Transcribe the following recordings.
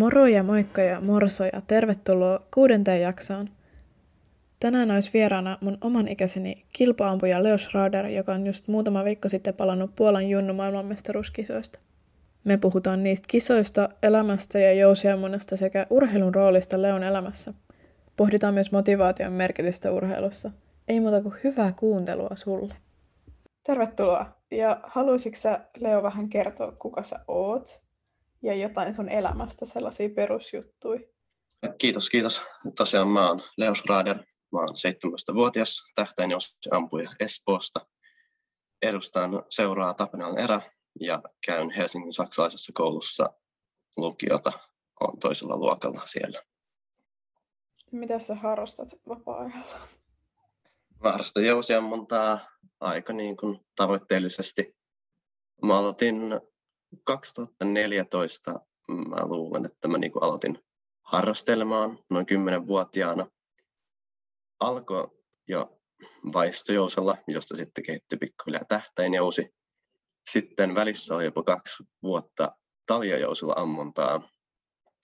Moro ja moikka ja morso ja tervetuloa kuudenteen jaksoon. Tänään olisi vieraana mun oman ikäiseni kilpaampuja Leo Schrader, joka on just muutama viikko sitten palannut Puolan junnu maailmanmestaruuskisoista. Me puhutaan niistä kisoista, elämästä ja jousiammunnasta sekä urheilun roolista Leon elämässä. Pohditaan myös motivaation merkitystä urheilussa. Ei muuta kuin hyvää kuuntelua sulle. Tervetuloa. Ja haluaisitko Leo, vähän kertoa, kuka sä oot ja jotain sun elämästä, sellaisia perusjuttuja? Kiitos, kiitos. Tosiaan mä oon Leo Schrader. Mä oon 17-vuotias tähtäin ampuja Espoosta. Edustan seuraa Tapenan erä ja käyn Helsingin saksalaisessa koulussa lukiota. Olen toisella luokalla siellä. Mitä sä harrastat vapaa-ajalla? Mä harrastan jousiammuntaa aika niin kuin tavoitteellisesti. Mä aloitin 2014, mä luulen, että mä niin aloitin harrastelemaan noin 10-vuotiaana. Alkoi jo vaistojousella, josta sitten kehittyi pikkuhiljaa tähtäinjousi. Sitten välissä oli jopa kaksi vuotta taljajousilla ammuntaa.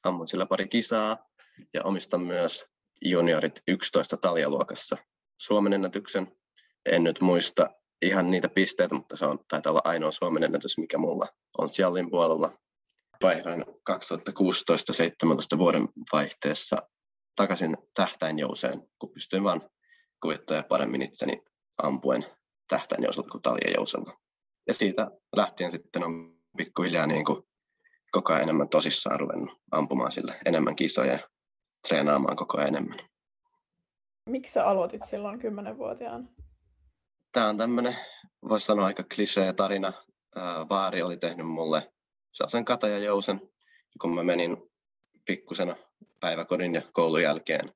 Ammun sillä pari kisaa ja omistan myös juniorit 11 taljaluokassa Suomen ennätyksen. En nyt muista ihan niitä pisteitä, mutta se on, taitaa olla ainoa Suomen ennätys, mikä mulla on Sjallin puolella. Vaihdoin 2016-2017 vuoden vaihteessa takaisin tähtäinjouseen, kun pystyin vain kuvittaa paremmin itseni ampuen tähtäinjousella kuin taljajousella. Ja siitä lähtien sitten on pikkuhiljaa niin kuin koko ajan enemmän tosissaan ruvennut ampumaan sille enemmän kisoja ja treenaamaan koko ajan enemmän. Miksi sä aloitit silloin kymmenenvuotiaana? Tämä on tämmöinen, voisi sanoa aika klisee tarina. Vaari oli tehnyt mulle sellaisen katajajousen, kun mä menin pikkusena päiväkodin ja koulun jälkeen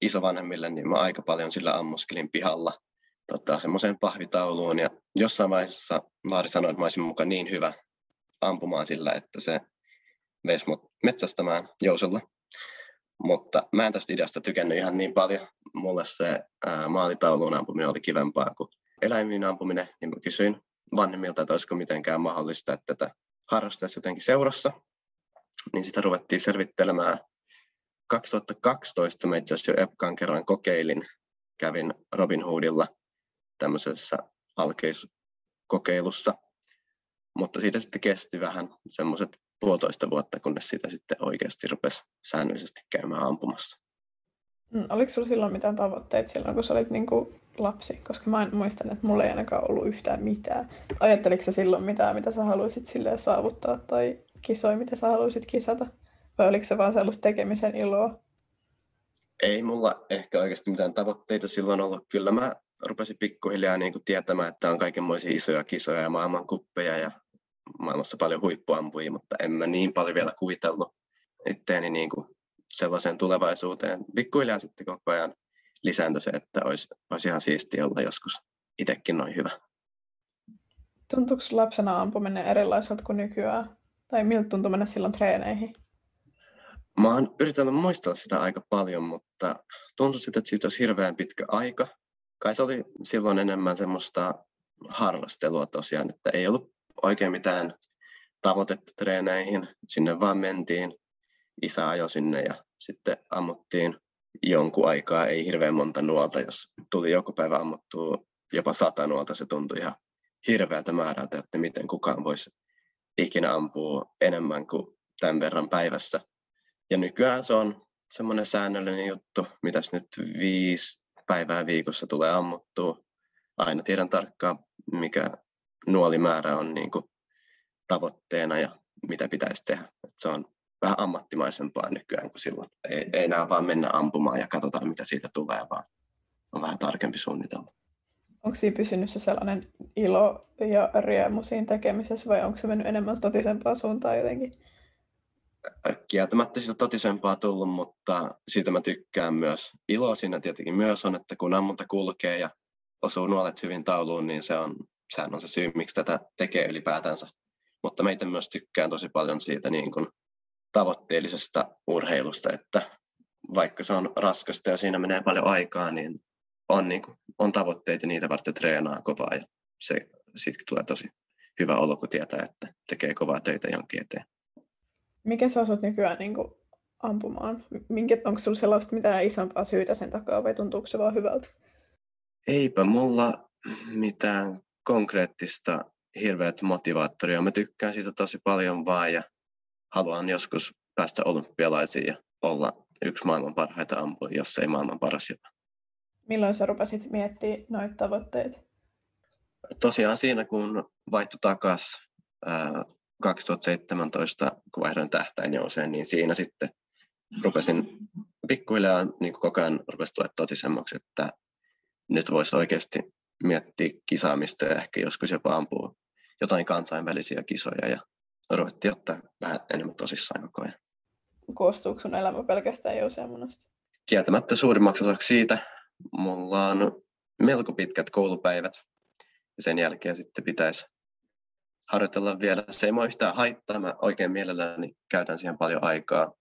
isovanhemmille, niin mä aika paljon sillä ammuskelin pihalla tota, semmoiseen pahvitauluun. Ja jossain vaiheessa Vaari sanoi, että mä olisin mukaan niin hyvä ampumaan sillä, että se veisi mut metsästämään jousella. Mutta mä en tästä ideasta tykännyt ihan niin paljon. Mulle se ää, maalitauluun ampuminen oli kivempaa kuin eläimiin ampuminen, niin mä kysyin vanhemmilta, että olisiko mitenkään mahdollista, että tätä harrastaisi jotenkin seurassa. Niin sitä ruvettiin selvittelemään. 2012 mä itse asiassa jo Epkan kerran kokeilin, kävin Robin Hoodilla tämmöisessä alkeiskokeilussa, mutta siitä sitten kesti vähän semmoiset puolitoista vuotta, kunnes sitä sitten oikeasti rupesi säännöllisesti käymään ampumassa. Mm, oliko sinulla silloin mitään tavoitteita silloin, kun sä olit niin kuin lapsi? Koska mä en muistan, että mulla ei ainakaan ollut yhtään mitään. Ajatteliko sä silloin mitään, mitä sä haluaisit silleen saavuttaa tai kisoi, mitä sä haluaisit kisata? Vai oliko se vaan sellaista tekemisen iloa? Ei mulla ehkä oikeasti mitään tavoitteita silloin ollut. Kyllä mä rupesin pikkuhiljaa niin kuin tietämään, että on kaikenmoisia isoja kisoja ja maailmankuppeja ja maailmassa paljon huippuampuja, mutta en mä niin paljon vielä kuvitellut itteeni niin kuin sellaiseen tulevaisuuteen. Pikkuhiljaa sitten koko ajan lisääntyi se, että olisi, olisi ihan siistiä olla joskus itsekin noin hyvä. Tuntuuko lapsena ampuminen erilaiselta kuin nykyään? Tai miltä tuntui mennä silloin treeneihin? Mä oon yrittänyt muistella sitä aika paljon, mutta tuntui sitä, että siitä olisi hirveän pitkä aika. Kai se oli silloin enemmän semmoista harrastelua tosiaan, että ei ollut oikein mitään tavoitetta treeneihin. Sinne vaan mentiin, isä ajoi sinne ja sitten ammuttiin jonkun aikaa, ei hirveän monta nuolta. Jos tuli joku päivä ammuttua jopa sata nuolta, se tuntui ihan hirveältä määrältä, että miten kukaan voisi ikinä ampua enemmän kuin tämän verran päivässä. Ja nykyään se on semmoinen säännöllinen juttu, mitäs nyt viisi päivää viikossa tulee ammuttua. Aina tiedän tarkkaan, mikä nuolimäärä on niin kuin tavoitteena ja mitä pitäisi tehdä. Et se on vähän ammattimaisempaa nykyään kuin silloin. Ei, ei enää vaan mennä ampumaan ja katsotaan, mitä siitä tulee, vaan on vähän tarkempi suunnitelma. Onko siinä pysynyt se sellainen ilo ja riemu siinä tekemisessä vai onko se mennyt enemmän totisempaa suuntaan jotenkin? Kieltämättä siitä totisempaa tullut, mutta siitä mä tykkään myös. Ilo siinä tietenkin myös on, että kun ammunta kulkee ja osuu nuolet hyvin tauluun, niin se on, sehän on se syy, miksi tätä tekee ylipäätänsä. Mutta meitä myös tykkään tosi paljon siitä niin kuin tavoitteellisesta urheilusta, että vaikka se on raskasta ja siinä menee paljon aikaa, niin on, niin kuin, on tavoitteita niitä varten treenaa kovaa ja se siitä tulee tosi hyvä olo, kun tietää, että tekee kovaa töitä jonkin eteen. Mikä sä asut nykyään niin kuin ampumaan? Minkä, onko sinulla sellaista mitään isompaa syytä sen takaa vai tuntuuko se vaan hyvältä? Eipä mulla mitään konkreettista hirveät motivaattoria. Mä tykkään siitä tosi paljon vaan ja haluan joskus päästä olympialaisiin ja olla yksi maailman parhaita ampuja, jos ei maailman paras jopa. Milloin sä rupesit miettimään noita tavoitteita? Tosiaan siinä, kun vaihtu takaisin 2017, kun vaihdoin tähtäinjouseen, niin siinä sitten rupesin pikkuhiljaa niin koko ajan rupesi tulla totisemmaksi, että nyt voisi oikeasti miettiä kisaamista ja ehkä joskus jopa ampua jotain kansainvälisiä kisoja ja ruvettiin ottaa vähän enemmän tosissaan koko ajan. Koostuuko sun elämä pelkästään jousiammunasta? Kieltämättä suurimmaksi osaksi siitä. Mulla on melko pitkät koulupäivät ja sen jälkeen sitten pitäisi harjoitella vielä. Se ei mua yhtään haittaa, mä oikein mielelläni käytän siihen paljon aikaa,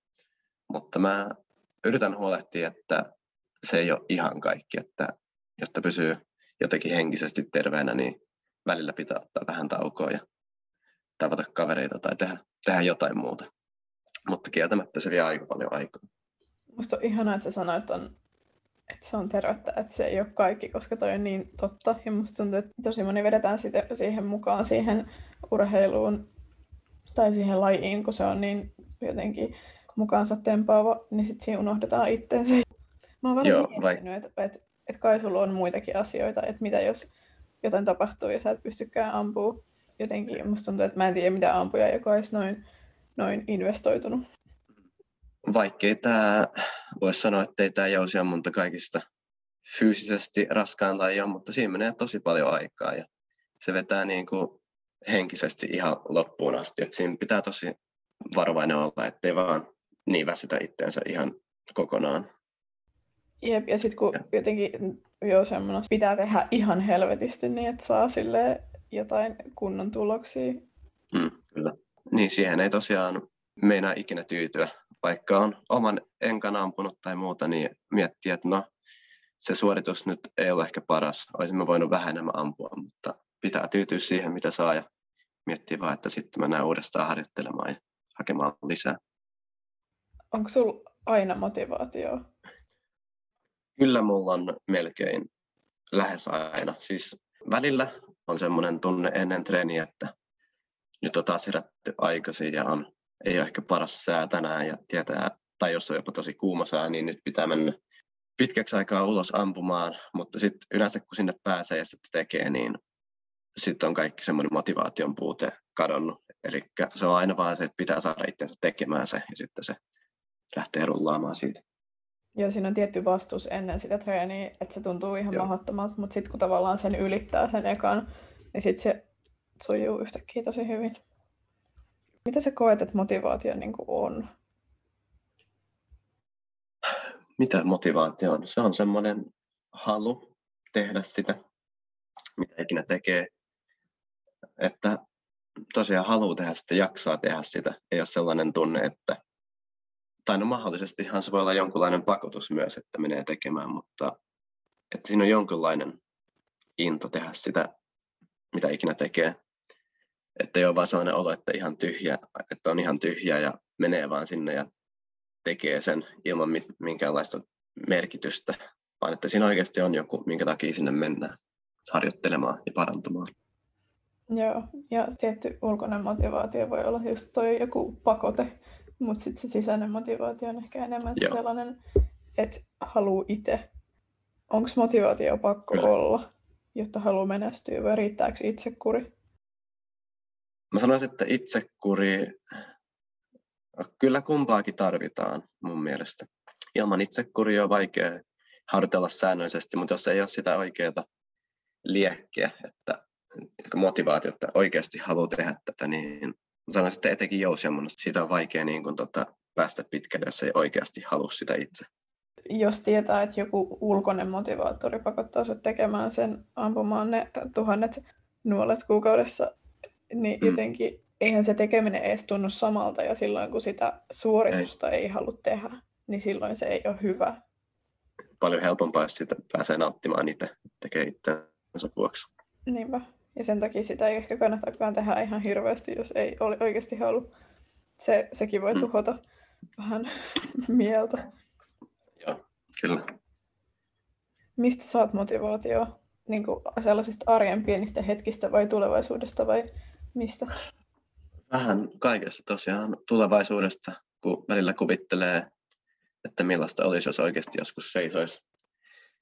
mutta mä yritän huolehtia, että se ei ole ihan kaikki, että jotta pysyy jotenkin henkisesti terveenä, niin välillä pitää ottaa vähän taukoa ja tavata kavereita tai tehdä, tehdä jotain muuta. Mutta kieltämättä se vie aika paljon aikaa. Musta on ihanaa, että sä sanoit, on, että se on tervettä, että se ei ole kaikki, koska toi on niin totta. Ja musta tuntuu, että tosi moni vedetään sitä, siihen mukaan, siihen urheiluun tai siihen lajiin, kun se on niin jotenkin mukaansa tempaava, niin sitten siinä unohdetaan itteensä. Mä oon vähän Joo, miettinyt, vai... että, että, että kai sulla on muitakin asioita, että mitä jos jotain tapahtuu ja sä et pystykään ampua. Jotenkin musta tuntuu, että mä en tiedä mitä ampuja, joka olisi noin, noin investoitunut. Vaikkei tämä, voisi sanoa, että ei tämä jousiammunta kaikista fyysisesti raskaan laji on, mutta siinä menee tosi paljon aikaa ja se vetää niin kuin henkisesti ihan loppuun asti. Et siinä pitää tosi varovainen olla, ettei vaan niin väsytä itteensä ihan kokonaan. Jep, ja sitten kun jotenkin joo, semmoinen pitää tehdä ihan helvetisti niin, että saa sille jotain kunnon tuloksia. Mm, kyllä. Niin siihen ei tosiaan meinaa ikinä tyytyä. Vaikka on oman enkan ampunut tai muuta, niin miettiä, että no, se suoritus nyt ei ole ehkä paras. Olisimme voinut vähän enemmän ampua, mutta pitää tyytyä siihen, mitä saa ja miettiä vaan, että sitten mennään uudestaan harjoittelemaan ja hakemaan lisää. Onko sulla aina motivaatio? Kyllä mulla on melkein lähes aina. Siis välillä on semmoinen tunne ennen treeniä, että nyt on taas herätty aikaisin ja on, ei ole ehkä paras sää tänään ja tietää, tai jos on jopa tosi kuuma sää, niin nyt pitää mennä pitkäksi aikaa ulos ampumaan, mutta sitten yleensä kun sinne pääsee ja sitten tekee, niin sitten on kaikki semmoinen motivaation puute kadonnut. Eli se on aina vaan se, että pitää saada itsensä tekemään se ja sitten se lähtee rullaamaan siitä. Ja siinä on tietty vastus ennen sitä treeniä, että se tuntuu ihan Joo. mahdottomalta, mutta sitten kun tavallaan sen ylittää sen ekan, niin sitten se sujuu yhtäkkiä tosi hyvin. Mitä sä koet, että motivaatio niin on? Mitä motivaatio on? Se on semmoinen halu tehdä sitä, mitä ikinä tekee. Että tosiaan haluaa tehdä sitä, jaksaa tehdä sitä. Ei ole sellainen tunne, että tai no mahdollisestihan se voi olla jonkunlainen pakotus myös, että menee tekemään, mutta että siinä on jonkunlainen into tehdä sitä, mitä ikinä tekee. Että ei ole vaan sellainen olo, että, ihan tyhjä, että on ihan tyhjä ja menee vaan sinne ja tekee sen ilman minkäänlaista merkitystä, vaan että siinä oikeasti on joku, minkä takia sinne mennään harjoittelemaan ja parantumaan. Joo, ja tietty ulkoinen motivaatio voi olla just toi joku pakote, mutta sitten se sisäinen motivaatio on ehkä enemmän se sellainen, että haluaa itse. Onko motivaatio pakko Kyllä. olla, jotta haluaa menestyä vai riittääkö itsekuri? Mä sanoisin, että itsekuri, kyllä kumpaakin tarvitaan mun mielestä. Ilman itsekuri on vaikea harjoitella säännöllisesti, mutta jos ei ole sitä oikeaa liekkiä, että motivaatiota oikeasti haluaa tehdä tätä, niin sanoisin, että etenkin jousiammunnasta siitä on vaikea niin kuin, tota, päästä pitkälle, jos ei oikeasti halua sitä itse. Jos tietää, että joku ulkoinen motivaattori pakottaa sinut tekemään sen ampumaan ne tuhannet nuolet kuukaudessa, niin mm. jotenkin eihän se tekeminen edes tunnu samalta ja silloin kun sitä suoritusta ei, ei halua tehdä, niin silloin se ei ole hyvä. Paljon helpompaa, jos sitä pääsee nauttimaan itse, tekee itsensä vuoksi. Niinpä. Ja sen takia sitä ei ehkä kannatakaan tehdä ihan hirveästi, jos ei ole oikeasti halua. Se, sekin voi mm. tuhota vähän mieltä. Joo, kyllä. Mistä saat motivaatio? Niin kuin sellaisista arjen pienistä hetkistä vai tulevaisuudesta vai mistä? Vähän kaikesta tosiaan tulevaisuudesta, kun välillä kuvittelee, että millaista olisi, jos oikeasti joskus seisoisi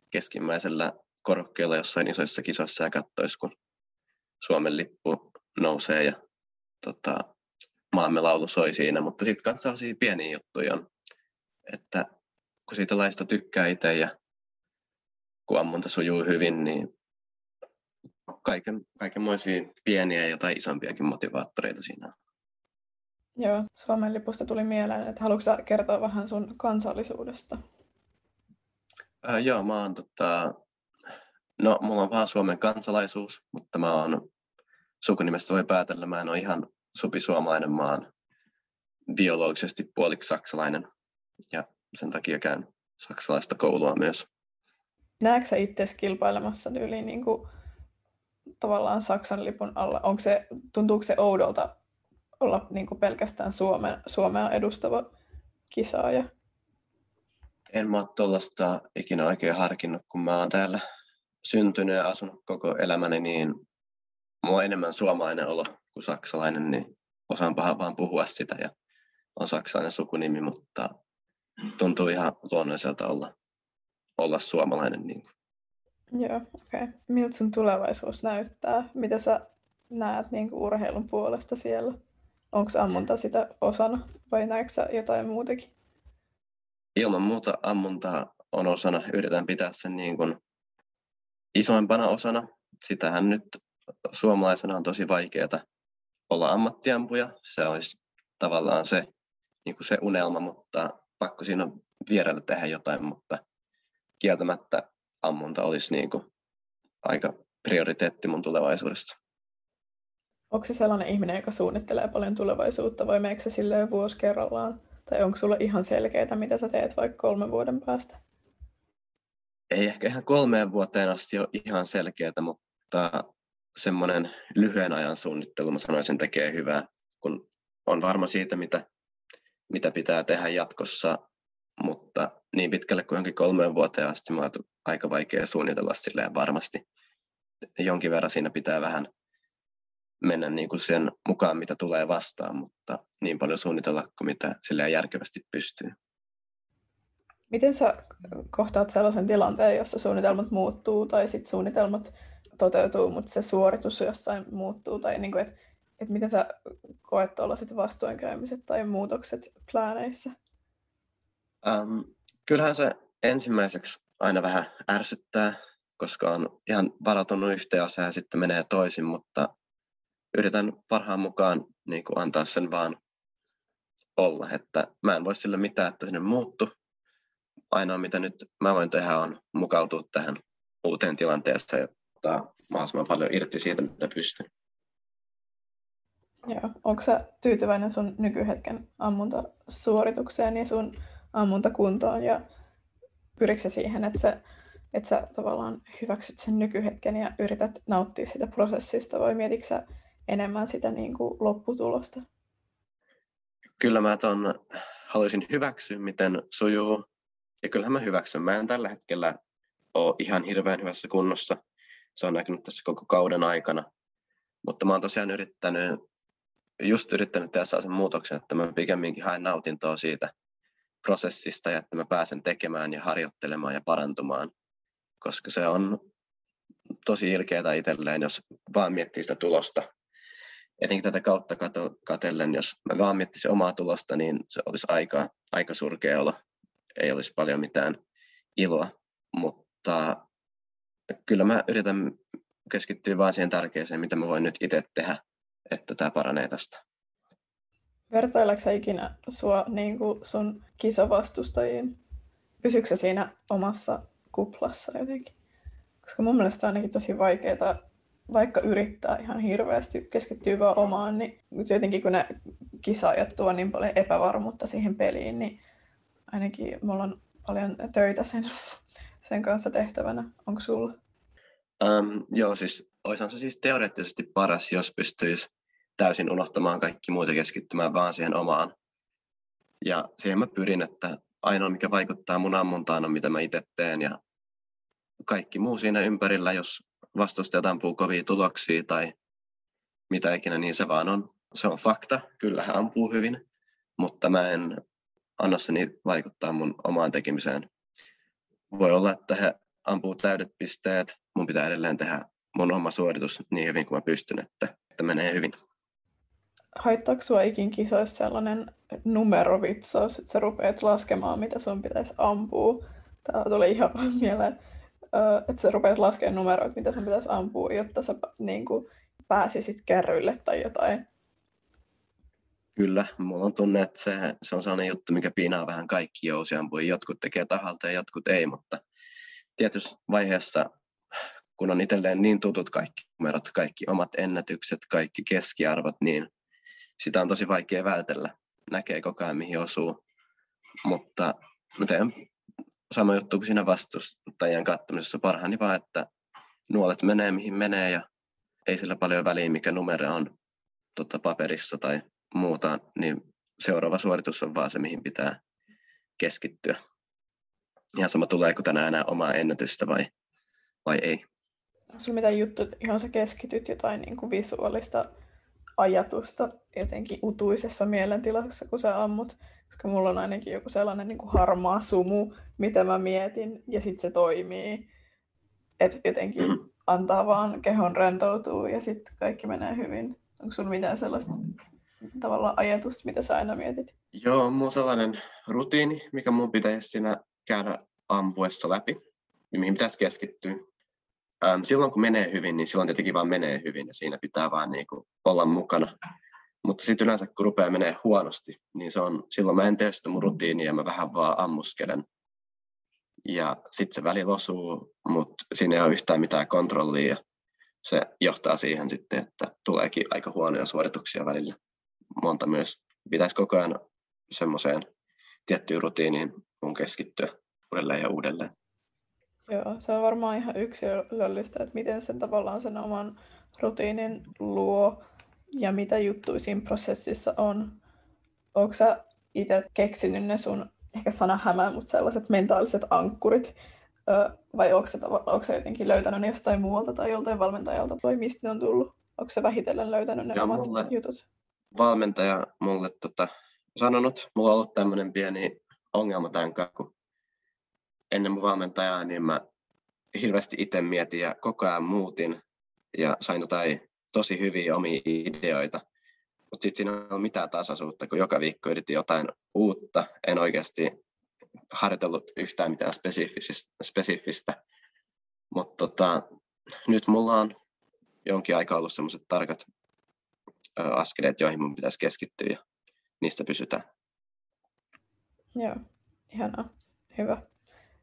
keskimmäisellä korokkeella jossain isoissa kisoissa ja katsoisi, kun Suomen lippu nousee ja tota, maamme laulu soi siinä, mutta sitten myös sellaisia pieniä juttuja on, että kun siitä laista tykkää itse ja kun ammunta sujuu hyvin, niin kaiken, kaikenmoisia pieniä ja tai isompiakin motivaattoreita siinä on. Joo, Suomen lipusta tuli mieleen, että haluatko kertoa vähän sun kansallisuudesta? Ää, joo, mä oon tota, no mulla on vaan Suomen kansalaisuus, mutta mä oon sukunimestä voi päätellä, mä en ole ihan supisuomainen, mä oon biologisesti puoliksi saksalainen ja sen takia käyn saksalaista koulua myös. Näetkö itse kilpailemassa yli niin kuin, tavallaan Saksan lipun alla? Onko se, tuntuuko se oudolta olla niin kuin pelkästään Suome, Suomea edustava kisaaja? En mä ole tuollaista ikinä oikein harkinnut, kun mä oon täällä syntynyt ja asunut koko elämäni, niin mulla on enemmän suomalainen olo kuin saksalainen, niin osaan paha vaan puhua sitä ja on saksalainen sukunimi, mutta tuntuu ihan luonnolliselta olla, olla suomalainen. Niin kuin. Joo, okei. Okay. Miltä sun tulevaisuus näyttää? Mitä sä näet niin kuin urheilun puolesta siellä? Onko ammunta sitä osana vai näetkö sä jotain muutakin? Ilman muuta ammunta on osana. Yritän pitää sen niin kuin isoimpana osana. Sitähän nyt suomalaisena on tosi vaikeaa olla ammattiampuja. Se olisi tavallaan se, niin kuin se unelma, mutta pakko siinä on vierellä tehdä jotain, mutta kieltämättä ammunta olisi niin kuin aika prioriteetti mun tulevaisuudessa. Onko se sellainen ihminen, joka suunnittelee paljon tulevaisuutta vai meneekö se silleen vuosi kerrallaan? Tai onko sulla ihan selkeää, mitä sä teet vaikka kolmen vuoden päästä? Ei ehkä ihan kolmeen vuoteen asti ole ihan selkeää, mutta semmoinen lyhyen ajan suunnittelu, mä sanoisin, tekee hyvää, kun on varma siitä, mitä, mitä pitää tehdä jatkossa, mutta niin pitkälle kuin jonkin kolmeen vuoteen asti mä aika vaikea suunnitella silleen varmasti. Jonkin verran siinä pitää vähän mennä niin kuin sen mukaan, mitä tulee vastaan, mutta niin paljon suunnitella kuin mitä silleen järkevästi pystyy. Miten sä kohtaat sellaisen tilanteen, jossa suunnitelmat muuttuu tai sitten suunnitelmat toteutuu, mutta se suoritus jossain muuttuu, tai niin kuin, että et miten sä koet tuollaiset vastoinkäymiset tai muutokset plaaneissa? Um, kyllähän se ensimmäiseksi aina vähän ärsyttää, koska on ihan varautunut yhteen asiaan ja sitten menee toisin, mutta yritän parhaan mukaan niin kuin antaa sen vaan olla, että mä en voi sille mitään, että sinne muuttu. Ainoa mitä nyt mä voin tehdä on mukautua tähän uuteen tilanteeseen ja ottaa mahdollisimman paljon irti siitä, mitä pystyn. Joo. Onko sä tyytyväinen sun nykyhetken ammuntasuoritukseen ja sun ammuntakuntoon ja pyritkö siihen, että sä, että sä tavallaan hyväksyt sen nykyhetken ja yrität nauttia sitä prosessista vai mietitkö sä enemmän sitä niin kuin lopputulosta? Kyllä mä ton haluaisin hyväksyä, miten sujuu. Ja kyllähän mä hyväksyn. Mä en tällä hetkellä ole ihan hirveän hyvässä kunnossa se on näkynyt tässä koko kauden aikana. Mutta mä oon tosiaan yrittänyt, just yrittänyt tehdä sellaisen muutoksen, että mä pikemminkin haen nautintoa siitä prosessista ja että mä pääsen tekemään ja harjoittelemaan ja parantumaan, koska se on tosi ilkeää itselleen, jos vaan miettii sitä tulosta. Etenkin tätä kautta katellen, jos mä vaan miettisin omaa tulosta, niin se olisi aika, aika surkea olo. Ei olisi paljon mitään iloa, mutta kyllä mä yritän keskittyä vain siihen tärkeäseen, mitä mä voin nyt itse tehdä, että tämä paranee tästä. Vertaileeko ikinä sua niin kuin sun kisavastustajiin? Pysyykö siinä omassa kuplassa jotenkin? Koska mun mielestä on ainakin tosi vaikeaa, vaikka yrittää ihan hirveästi keskittyä vaan omaan, niin jotenkin kun ne kisaajat tuo niin paljon epävarmuutta siihen peliin, niin ainakin mulla on paljon töitä sen sen kanssa tehtävänä? Onko sulla? Um, joo, siis olisihan se siis teoreettisesti paras, jos pystyisi täysin unohtamaan kaikki muuta keskittymään vaan siihen omaan, Ja siihen mä pyrin, että ainoa mikä vaikuttaa mun ammuntaan on mitä mä itse teen ja kaikki muu siinä ympärillä, jos vastustajat ampuu kovia tuloksia tai mitä ikinä, niin se vaan on. Se on fakta, kyllä hän ampuu hyvin, mutta mä en anna se niin vaikuttaa mun omaan tekemiseen. Voi olla, että he ampuu täydet pisteet, mun pitää edelleen tehdä mun oma suoritus niin hyvin kuin mä pystyn, että, että menee hyvin. Haittaako sua ikin kisoissa sellainen numerovitsaus, että sä rupeat laskemaan, mitä sun pitäisi ampua? Tämä tuli ihan mieleen, että sä rupeat laskemaan numeroita, mitä sun pitäisi ampua, jotta sä niin kuin, pääsisit kärryille tai jotain. Kyllä, mulla on tunne, että se, se on sellainen juttu, mikä piinaa vähän kaikki jousiampuja. Jotkut tekee tahalta ja jotkut ei, mutta tietyssä vaiheessa, kun on itselleen niin tutut kaikki numerot, kaikki omat ennätykset, kaikki keskiarvot, niin sitä on tosi vaikea vältellä. Näkee koko ajan, mihin osuu. Mutta mä teen sama juttu kuin siinä vastustajien kattomisessa parhaani vaan, että nuolet menee mihin menee ja ei sillä paljon väliä, mikä numero on tota, paperissa tai muuta, niin seuraava suoritus on vaan se, mihin pitää keskittyä. Ihan sama tuleeko tänään enää omaa ennätystä vai, vai ei. Onko sinulla mitään juttu, ihan sä keskityt jotain niin kuin visuaalista ajatusta jotenkin utuisessa mielentilassa, kun sä ammut? Koska mulla on ainakin joku sellainen niin kuin harmaa sumu, mitä mä mietin, ja sitten se toimii. Että jotenkin mm-hmm. antaa vaan kehon rentoutua ja sitten kaikki menee hyvin. Onko sulla mitään sellaista tavallaan ajatusta, mitä sä aina mietit? Joo, on sellainen rutiini, mikä mun pitäisi siinä käydä ampuessa läpi, ja mihin pitäisi keskittyä. Ähm, silloin kun menee hyvin, niin silloin tietenkin vaan menee hyvin, ja siinä pitää vaan niinku olla mukana. Mutta sitten yleensä kun rupeaa menee huonosti, niin se on, silloin mä en tee sitä mun rutiinia ja mä vähän vaan ammuskelen. Ja sitten se välillä osuu, mutta siinä ei ole yhtään mitään kontrollia. Se johtaa siihen sitten, että tuleekin aika huonoja suorituksia välillä. Monta myös. Pitäisi koko ajan semmoiseen tiettyyn rutiiniin mun keskittyä uudelleen ja uudelleen. Joo, se on varmaan ihan yksilöllistä, että miten sen tavallaan sen oman rutiinin luo ja mitä juttuja siinä prosessissa on. Onko sä itse keksinyt ne sun, ehkä sana hämää, mutta sellaiset mentaaliset ankkurit, vai onko sä, onko sä jotenkin löytänyt ne jostain muualta tai joltain valmentajalta, vai mistä ne on tullut? Onko sä vähitellen löytänyt ne ja omat mulle jutut? Valmentaja mulle tota, sanonut, mulla on ollut tämmöinen pieni ongelma tämän kanssa, kun ennen mun valmentajaa, niin mä hirveästi itse mietin ja koko ajan muutin ja sain jotain tosi hyviä omia ideoita. Mutta sitten siinä ei ole mitään tasaisuutta, kun joka viikko yritin jotain uutta. En oikeasti harjoitellut yhtään mitään spesifistä. Mutta tota, nyt mulla on jonkin aikaa ollut sellaiset tarkat askeleet, joihin mun pitäisi keskittyä ja niistä pysytään. Joo, ihanaa. Hyvä.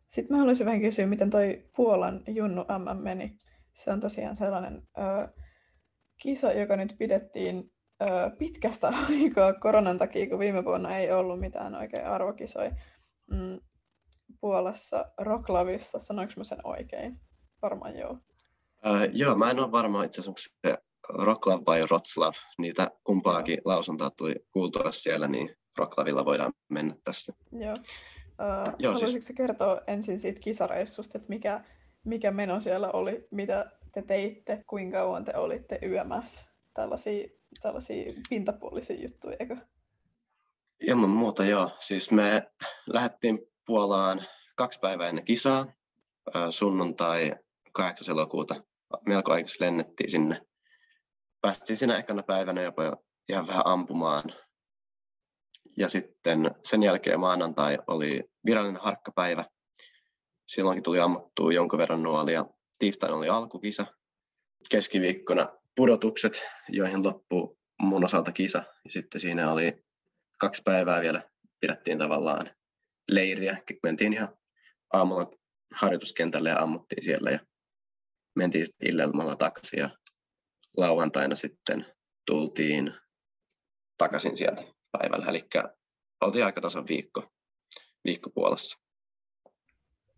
Sitten mä haluaisin vähän kysyä, miten toi Puolan Junnu MM meni. Se on tosiaan sellainen ö, kisa, joka nyt pidettiin ö, pitkästä aikaa koronan takia, kun viime vuonna ei ollut mitään oikein arvokisoja. Mm, Puolassa Roklavissa, sanoinko mä sen oikein? Varmaan joo. Uh, joo, mä en ole varma itse asiassa, onko se Roklav vai Rotslav. Niitä kumpaakin lausuntaa tuli kuultua siellä, niin Roklavilla voidaan mennä tässä. Joo. Uh, Joo, haluaisitko siis... kertoa ensin siitä kisareissusta, että mikä, mikä meno siellä oli, mitä te teitte, kuinka kauan te olitte yömässä? Tällaisia, tällaisia pintapuolisia juttuja, eikö? Ilman muuta joo. Siis me lähdettiin Puolaan kaksi päivää ennen kisaa, sunnuntai 8. elokuuta. Melko aikaisin lennettiin sinne. Päästiin siinä ekana päivänä jopa ihan vähän ampumaan ja sitten sen jälkeen maanantai oli virallinen harkkapäivä. Silloinkin tuli ammuttua jonkun verran nuolia. Tiistaina oli alkukisa. Keskiviikkona pudotukset, joihin loppui mun osalta kisa. Ja sitten siinä oli kaksi päivää vielä pidettiin tavallaan leiriä. Mentiin ihan aamulla harjoituskentälle ja ammuttiin siellä ja mentiin sitten illalla takaisin ja lauantaina sitten tultiin takaisin sieltä päivällä. Eli oltiin aika tasan viikko, viikko Puolassa.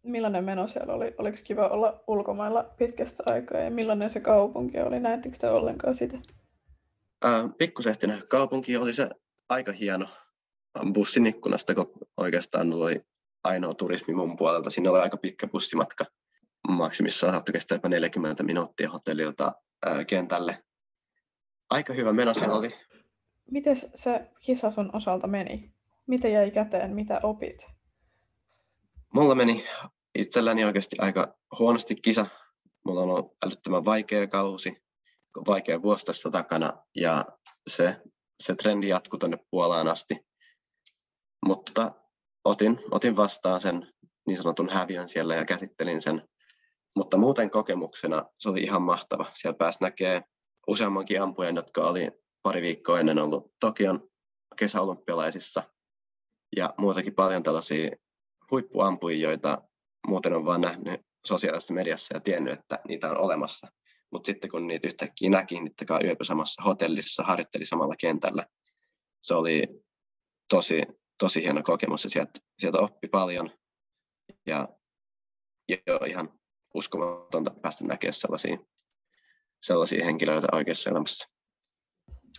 Millainen meno siellä oli? Oliko kiva olla ulkomailla pitkästä aikaa ja millainen se kaupunki oli? Näettekö te ollenkaan sitä? Pikkusehtinä kaupunki oli se aika hieno. bussin ikkunasta, kun oikeastaan oli ainoa turismi mun puolelta. Siinä oli aika pitkä bussimatka. Maksimissaan saattoi kestää jopa 40 minuuttia hotellilta ää, kentälle. Aika hyvä meno siellä oli. Miten se kisa sun osalta meni? Mitä jäi käteen? Mitä opit? Mulla meni itselläni oikeasti aika huonosti kisa. Mulla on ollut älyttömän vaikea kausi, vaikea vuosi tässä takana ja se, se trendi jatkuu tuonne Puolaan asti. Mutta otin, otin vastaan sen niin sanotun häviön siellä ja käsittelin sen. Mutta muuten kokemuksena se oli ihan mahtava. Siellä pääsi näkee useammankin ampujan, jotka oli pari viikkoa ennen ollut Tokion kesäolympialaisissa. Ja muutakin paljon tällaisia huippuampujia, joita muuten on vain nähnyt sosiaalisessa mediassa ja tiennyt, että niitä on olemassa. Mutta sitten kun niitä yhtäkkiä näki, niitä yöpö samassa hotellissa, harjoitteli samalla kentällä, se oli tosi, tosi hieno kokemus ja sieltä, sieltä oppi paljon. Ja, ja ihan uskomatonta päästä näkemään sellaisia, sellaisia henkilöitä oikeassa elämässä.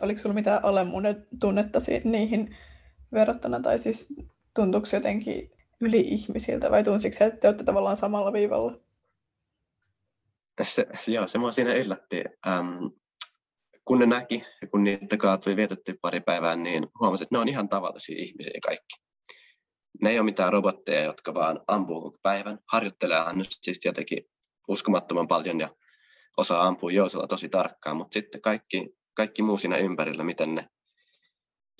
Oliko sinulla mitään alemmuuden tunnetta niihin verrattuna, tai siis tuntuuko jotenkin yli-ihmisiltä, vai tunsiko että te olette tavallaan samalla viivalla? Se, joo, se mua siinä yllätti. Ähm, kun ne näki ja kun niitä tuli vietetty pari päivää, niin huomasin, että ne on ihan tavallisia ihmisiä kaikki. Ne ei ole mitään robotteja, jotka vaan ampuu koko päivän. Harjoitteleehan nyt siis tietenkin uskomattoman paljon ja osaa ampua jousella tosi tarkkaan, mutta sitten kaikki, kaikki muu siinä ympärillä, miten ne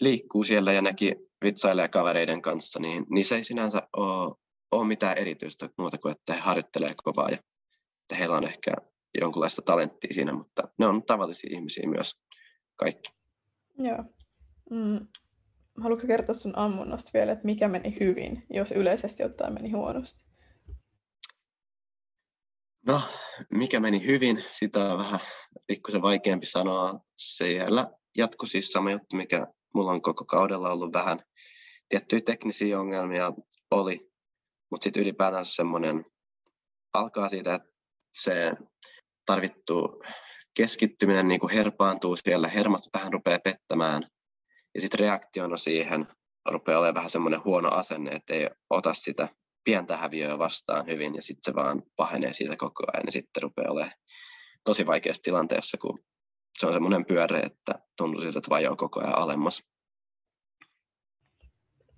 liikkuu siellä ja nekin vitsailee kavereiden kanssa, niin, niin se ei sinänsä ole, ole mitään erityistä muuta kuin, että he harjoittelee kovaa ja että heillä on ehkä jonkunlaista talenttia siinä, mutta ne on tavallisia ihmisiä myös kaikki. Joo. Mm. Haluatko kertoa sun ammunnasta vielä, että mikä meni hyvin, jos yleisesti ottaen meni huonosti? No, mikä meni hyvin, sitä on vähän pikkusen vaikeampi sanoa. Siellä jatkui siis sama juttu, mikä mulla on koko kaudella ollut vähän. Tiettyjä teknisiä ongelmia oli, mutta sitten ylipäätään semmoinen alkaa siitä, että se tarvittu keskittyminen niin kuin herpaantuu siellä, hermot vähän rupeaa pettämään ja sitten reaktiona siihen rupeaa olemaan vähän semmoinen huono asenne, että ei ota sitä pientä häviöä vastaan hyvin ja sitten se vaan pahenee siitä koko ajan ja sitten rupeaa olemaan tosi vaikeassa tilanteessa, kun se on semmoinen pyöre, että tuntuu siltä, että vajoo koko ajan alemmas.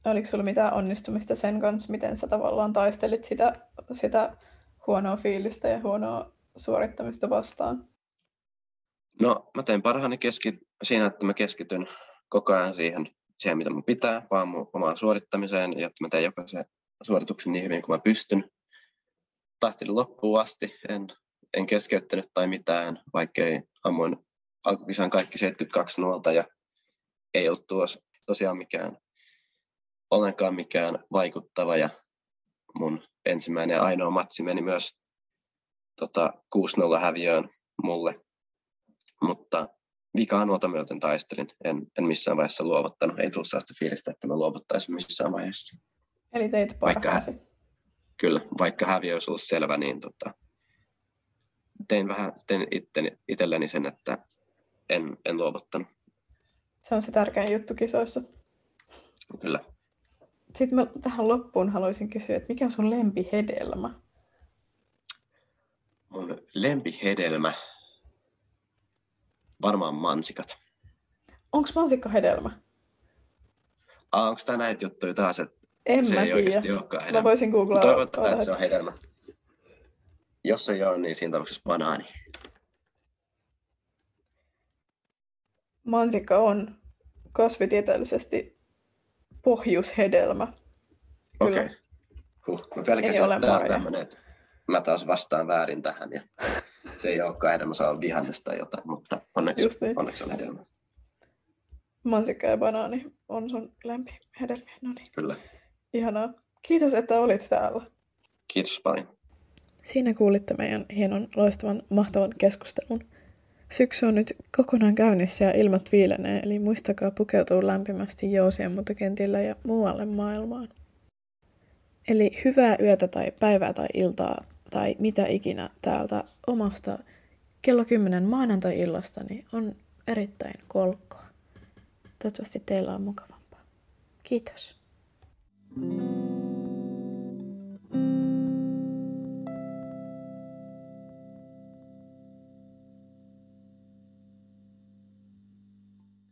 Oliko sulla mitään onnistumista sen kanssa, miten sä tavallaan taistelit sitä, sitä huonoa fiilistä ja huonoa suorittamista vastaan? No, mä teen parhaani keski, siinä, että mä keskityn koko ajan siihen, siihen mitä mun pitää, vaan mun omaan suorittamiseen, jotta mä teen jokaisen suorituksen niin hyvin kuin mä pystyn. Taistelin loppuun asti, en, en keskeyttänyt tai mitään, vaikkei ammuin alkukisan kaikki 72 nuolta ja ei ollut tuossa tosiaan mikään ollenkaan mikään vaikuttava ja mun ensimmäinen ja ainoa matsi meni myös tota, 6-0 häviöön mulle. Mutta vikaa nuolta myöten taistelin. En, en missään vaiheessa luovuttanut. Ei tullut sellaista fiilistä, että mä luovuttaisin missään vaiheessa. Eli teit parhaasi. Vaikka, kyllä, vaikka häviö olisi ollut selvä, niin tota, tein vähän tein itteni, itselleni sen, että en, en luovuttanut. Se on se tärkein juttu kisoissa. Kyllä. Sitten mä tähän loppuun haluaisin kysyä, että mikä on sun lempihedelmä? Mun lempihedelmä? Varmaan mansikat. Onko mansikka hedelmä? Ah, onko tämä näitä juttuja taas, että en se mä ei tiedä. oikeasti olekaan hedelmä? Mä voisin googlaa. Toivottavasti, että se on hedelmä. Jos ei ole, niin siinä tapauksessa banaani. Mansikka on kasvitieteellisesti pohjushedelmä. Okei. Okay. Huh. Mä pelkäsin, että tämä on tämmöinen, että mä taas vastaan väärin tähän ja se ei olekaan hedelmä, se on vihannesta jotain, mutta onneksi, niin. onneksi on hedelmä. Mansikka ja banaani on sun lempihedelmiä. No niin. Kyllä. Ihanaa. Kiitos, että olit täällä. Kiitos paljon. Siinä kuulitte meidän hienon, loistavan, mahtavan keskustelun. Syksy on nyt kokonaan käynnissä ja ilmat viilenee, eli muistakaa pukeutua lämpimästi jousien muutokentillä ja muualle maailmaan. Eli hyvää yötä tai päivää tai iltaa tai mitä ikinä täältä omasta kello 10 maanantai-illasta niin on erittäin kolkkoa. Toivottavasti teillä on mukavampaa. Kiitos. thank you